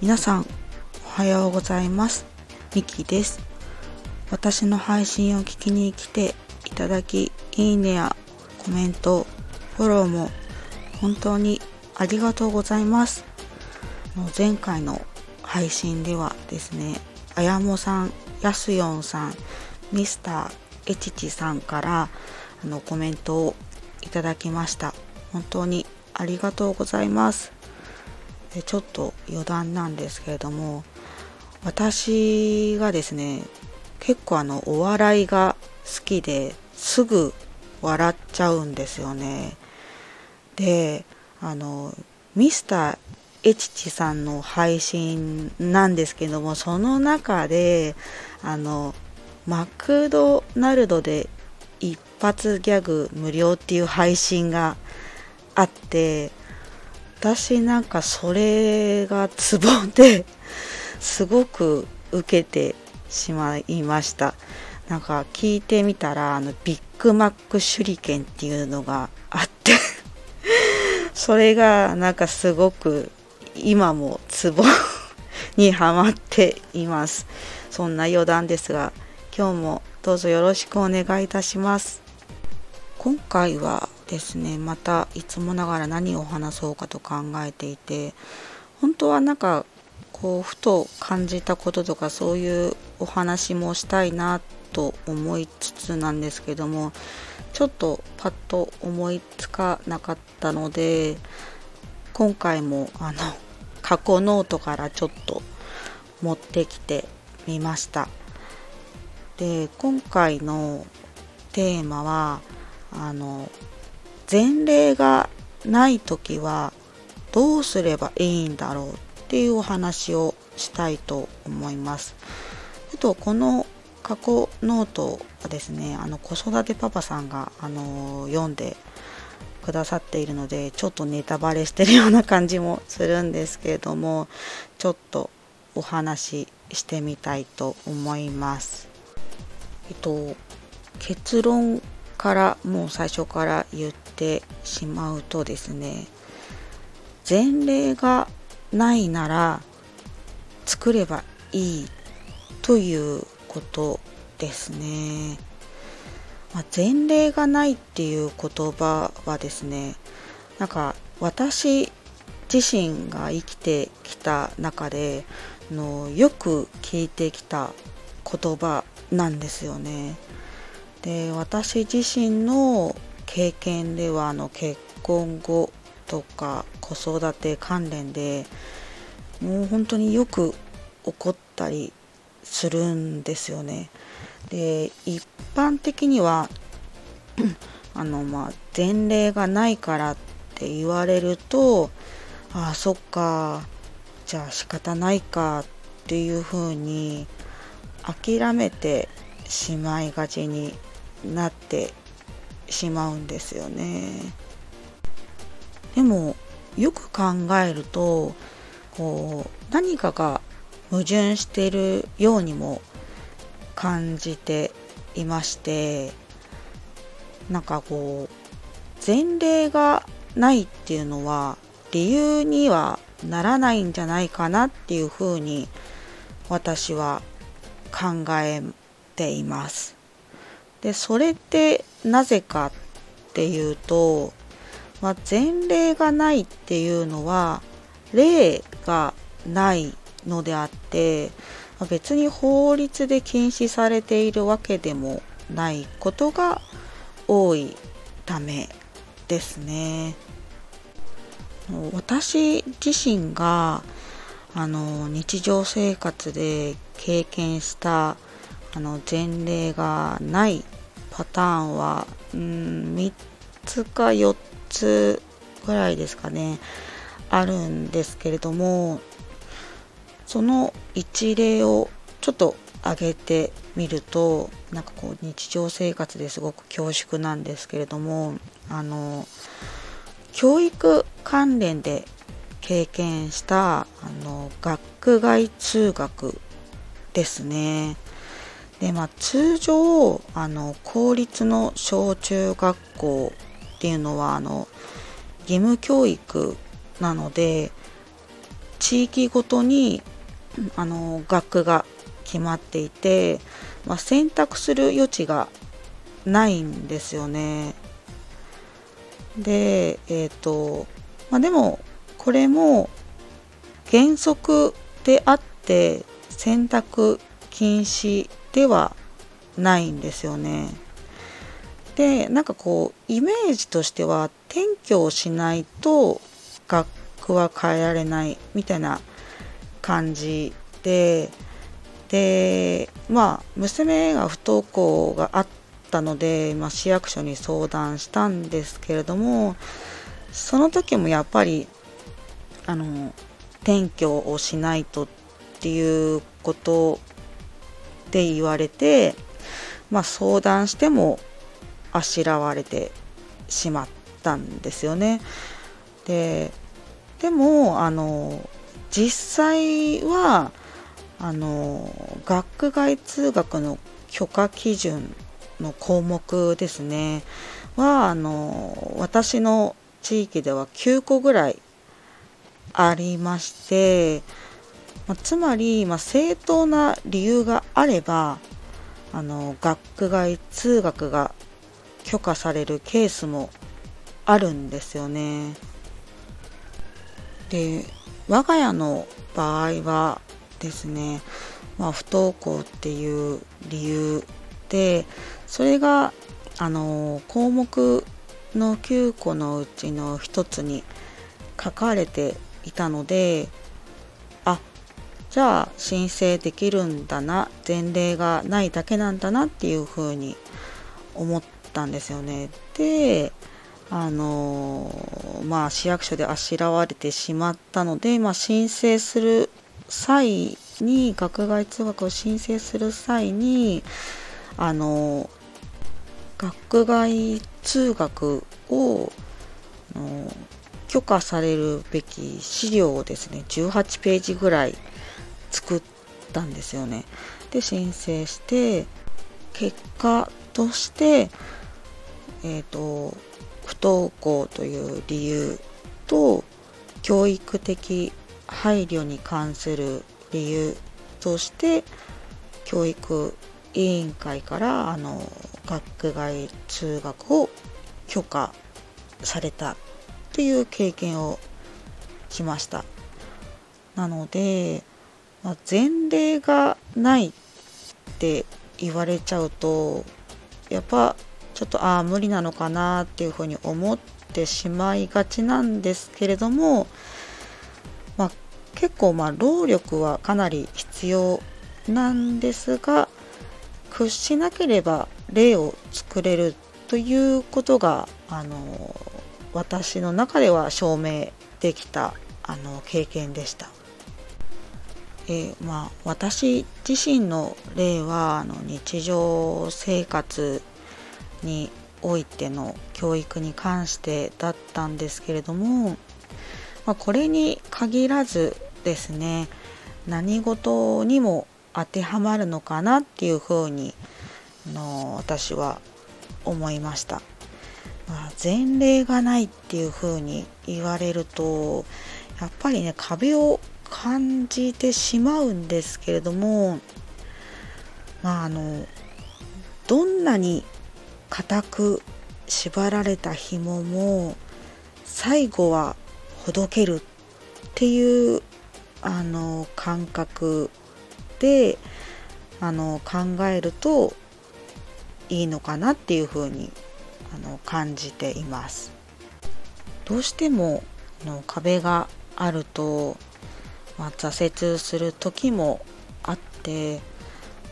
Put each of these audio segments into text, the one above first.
皆さんおはようございます。ミキです。私の配信を聞きに来ていただきいいねやコメントフォローも本当にありがとうございます。前回の配信ではですねあやもさんやすよんさんミスターエチチさんからあのコメントをいただきました。本当にありがとうございます。でちょっと余談なんですけれども私がですね結構あのお笑いが好きですぐ笑っちゃうんですよね。であのミスターエチチさんの配信なんですけどもその中であのマクドナルドで一発ギャグ無料っていう配信があって私なんかそれがツボで すごく受けてしまいました。なんか聞いてみたらあのビッグマック手裏剣っていうのがあって それがなんかすごく今もツボ にはまっています。そんな余談ですが今日もどうぞよろしくお願いいたします。今回はですね。またいつもながら何を話そうかと考えていて本当はなんかこうふと感じたこととかそういうお話もしたいなと思いつつなんですけどもちょっとパッと思いつかなかったので今回もあの過去ノートからちょっと持ってきてみました。で今回のテーマはあの前例がない時はどうすればいいんだろうっていうお話をしたいと思いますあとこの過去ノートはですねあの子育てパパさんがあの読んでくださっているのでちょっとネタバレしてるような感じもするんですけれどもちょっとお話ししてみたいと思います。えっと結論からもう最初から言ってしまうとですね前例がないなら作ればいいということですね。まあ、前例がないっていう言葉はですねなんか私自身が生きてきた中でのよく聞いてきた言葉なんですよね。で私自身の経験ではあの結婚後とか子育て関連でもう本当によく起こったりするんですよね。で一般的には あのまあ前例がないからって言われるとああそっかじゃあ仕方ないかっていうふうに諦めてしまいがちになってしまうんですよね。でもよく考えるとこう何かが矛盾しているようにも感じていましてなんかこう前例がないっていうのは理由にはならないんじゃないかなっていうふうに私は考えています。でそれってなぜかっていうと、まあ、前例がないっていうのは例がないのであって別に法律で禁止されているわけでもないことが多いためですね。私自身があの日常生活で経験したあの前例がないパターンはうん3つか4つぐらいですかねあるんですけれどもその一例をちょっと挙げてみるとなんかこう日常生活ですごく恐縮なんですけれどもあの教育関連で経験したあの学外通学ですね。でまあ、通常あの公立の小中学校っていうのはあの義務教育なので地域ごとにあの学区が決まっていて、まあ、選択する余地がないんですよね。でえっ、ー、とまあでもこれも原則であって選択禁止ではないんですよね。でなんかこうイメージとしては転居をしないと学区は変えられないみたいな感じででまあ娘が不登校があったので、まあ、市役所に相談したんですけれどもその時もやっぱりあの転居をしないとっていうことで言われて、まあ、相談してもあしらわれてしまったんですよね。ででもあの実際はあの学外通学の許可基準の項目ですねはあの私の地域では9個ぐらいありまして、まあ、つまり、まあ、正当な理由があればあの学外通学が許可されるケースもあるんですよね。で我が家の場合はですね、まあ、不登校っていう理由でそれがあの項目の9個のうちの1つに書かれていたのでじゃあ申請できるんだな前例がないだけなんだなっていうふうに思ったんですよね。であのまあ市役所であしらわれてしまったので、まあ、申請する際に学外通学を申請する際にあの学外通学を許可されるべき資料をですね18ページぐらい作ったんですよね。で申請して結果としてえっ、ー、と不登校という理由と教育的配慮に関する理由として教育委員会からあの学外通学を許可されたっていう経験をしましたなので、まあ、前例がないって言われちゃうとやっぱちょっとああ無理なのかなっていうふうに思ってしまいがちなんですけれども、まあ、結構まあ労力はかなり必要なんですが屈しなければ例を作れるということがあの私の中では証明できたあの経験でした。えー、まあ、私自身の例はあの日常生活においての教育に関してだったんですけれども、まあ、これに限らずですね何事にも当てはまるのかなっていうふうにの私は思いました。まあ、前例がないっていうふうに言われるとやっぱりね壁を感じてしまうんですけれどもまああのどんなに固く縛られた紐も最後はほどけるっていうあの感覚であの考えるといいのかなっていうふうにあの感じています。どうしてもの壁があると、まあ、挫折する時もあって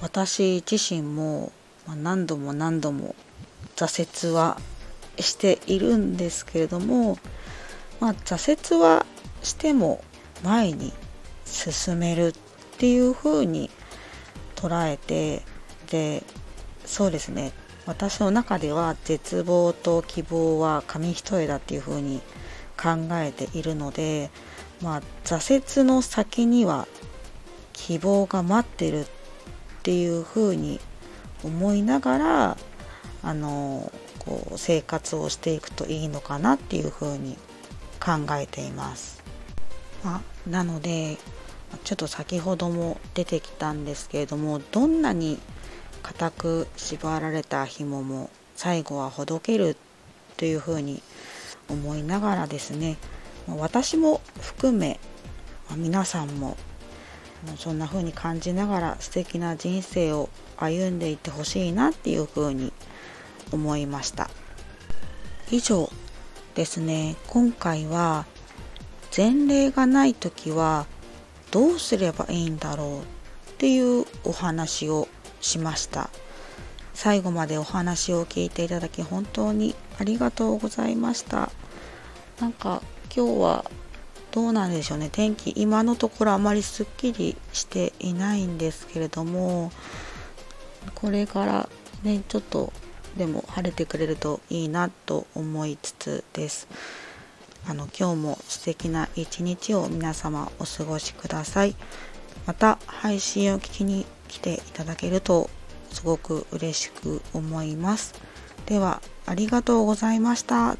私自身も何度も何度も挫折はしているんですけれども、まあ、挫折はしても前に進めるっていうふうに捉えてでそうですね。私の中では絶望と希望は紙一重だっていうふうに考えているので、まあ、挫折の先には希望が待ってるっていうふうに思いながらあのこう生活をしていくといいのかなっていうふうに考えています。まあ、なのでちょっと先ほども出てきたんですけれどもどんなに固く縛られた紐も最後はほどけるというふうに思いながらですね私も含め皆さんもそんな風に感じながら素敵な人生を歩んでいってほしいなっていう風に思いました。以上ですね。今回は前例がない時はどうすればいいんだろうっていうお話をしました。最後までお話を聞いていただき本当にありがとうございました。なんか今日はどうなんでしょうね。天気今のところあまりすっきりしていないんですけれどもこれからねちょっとでも晴れてくれるといいなと思いつつです。あの今日も素敵な一日を皆様お過ごしください。また配信を聞きに来ていただけるとすごく嬉しく思います。ではありがとうございました。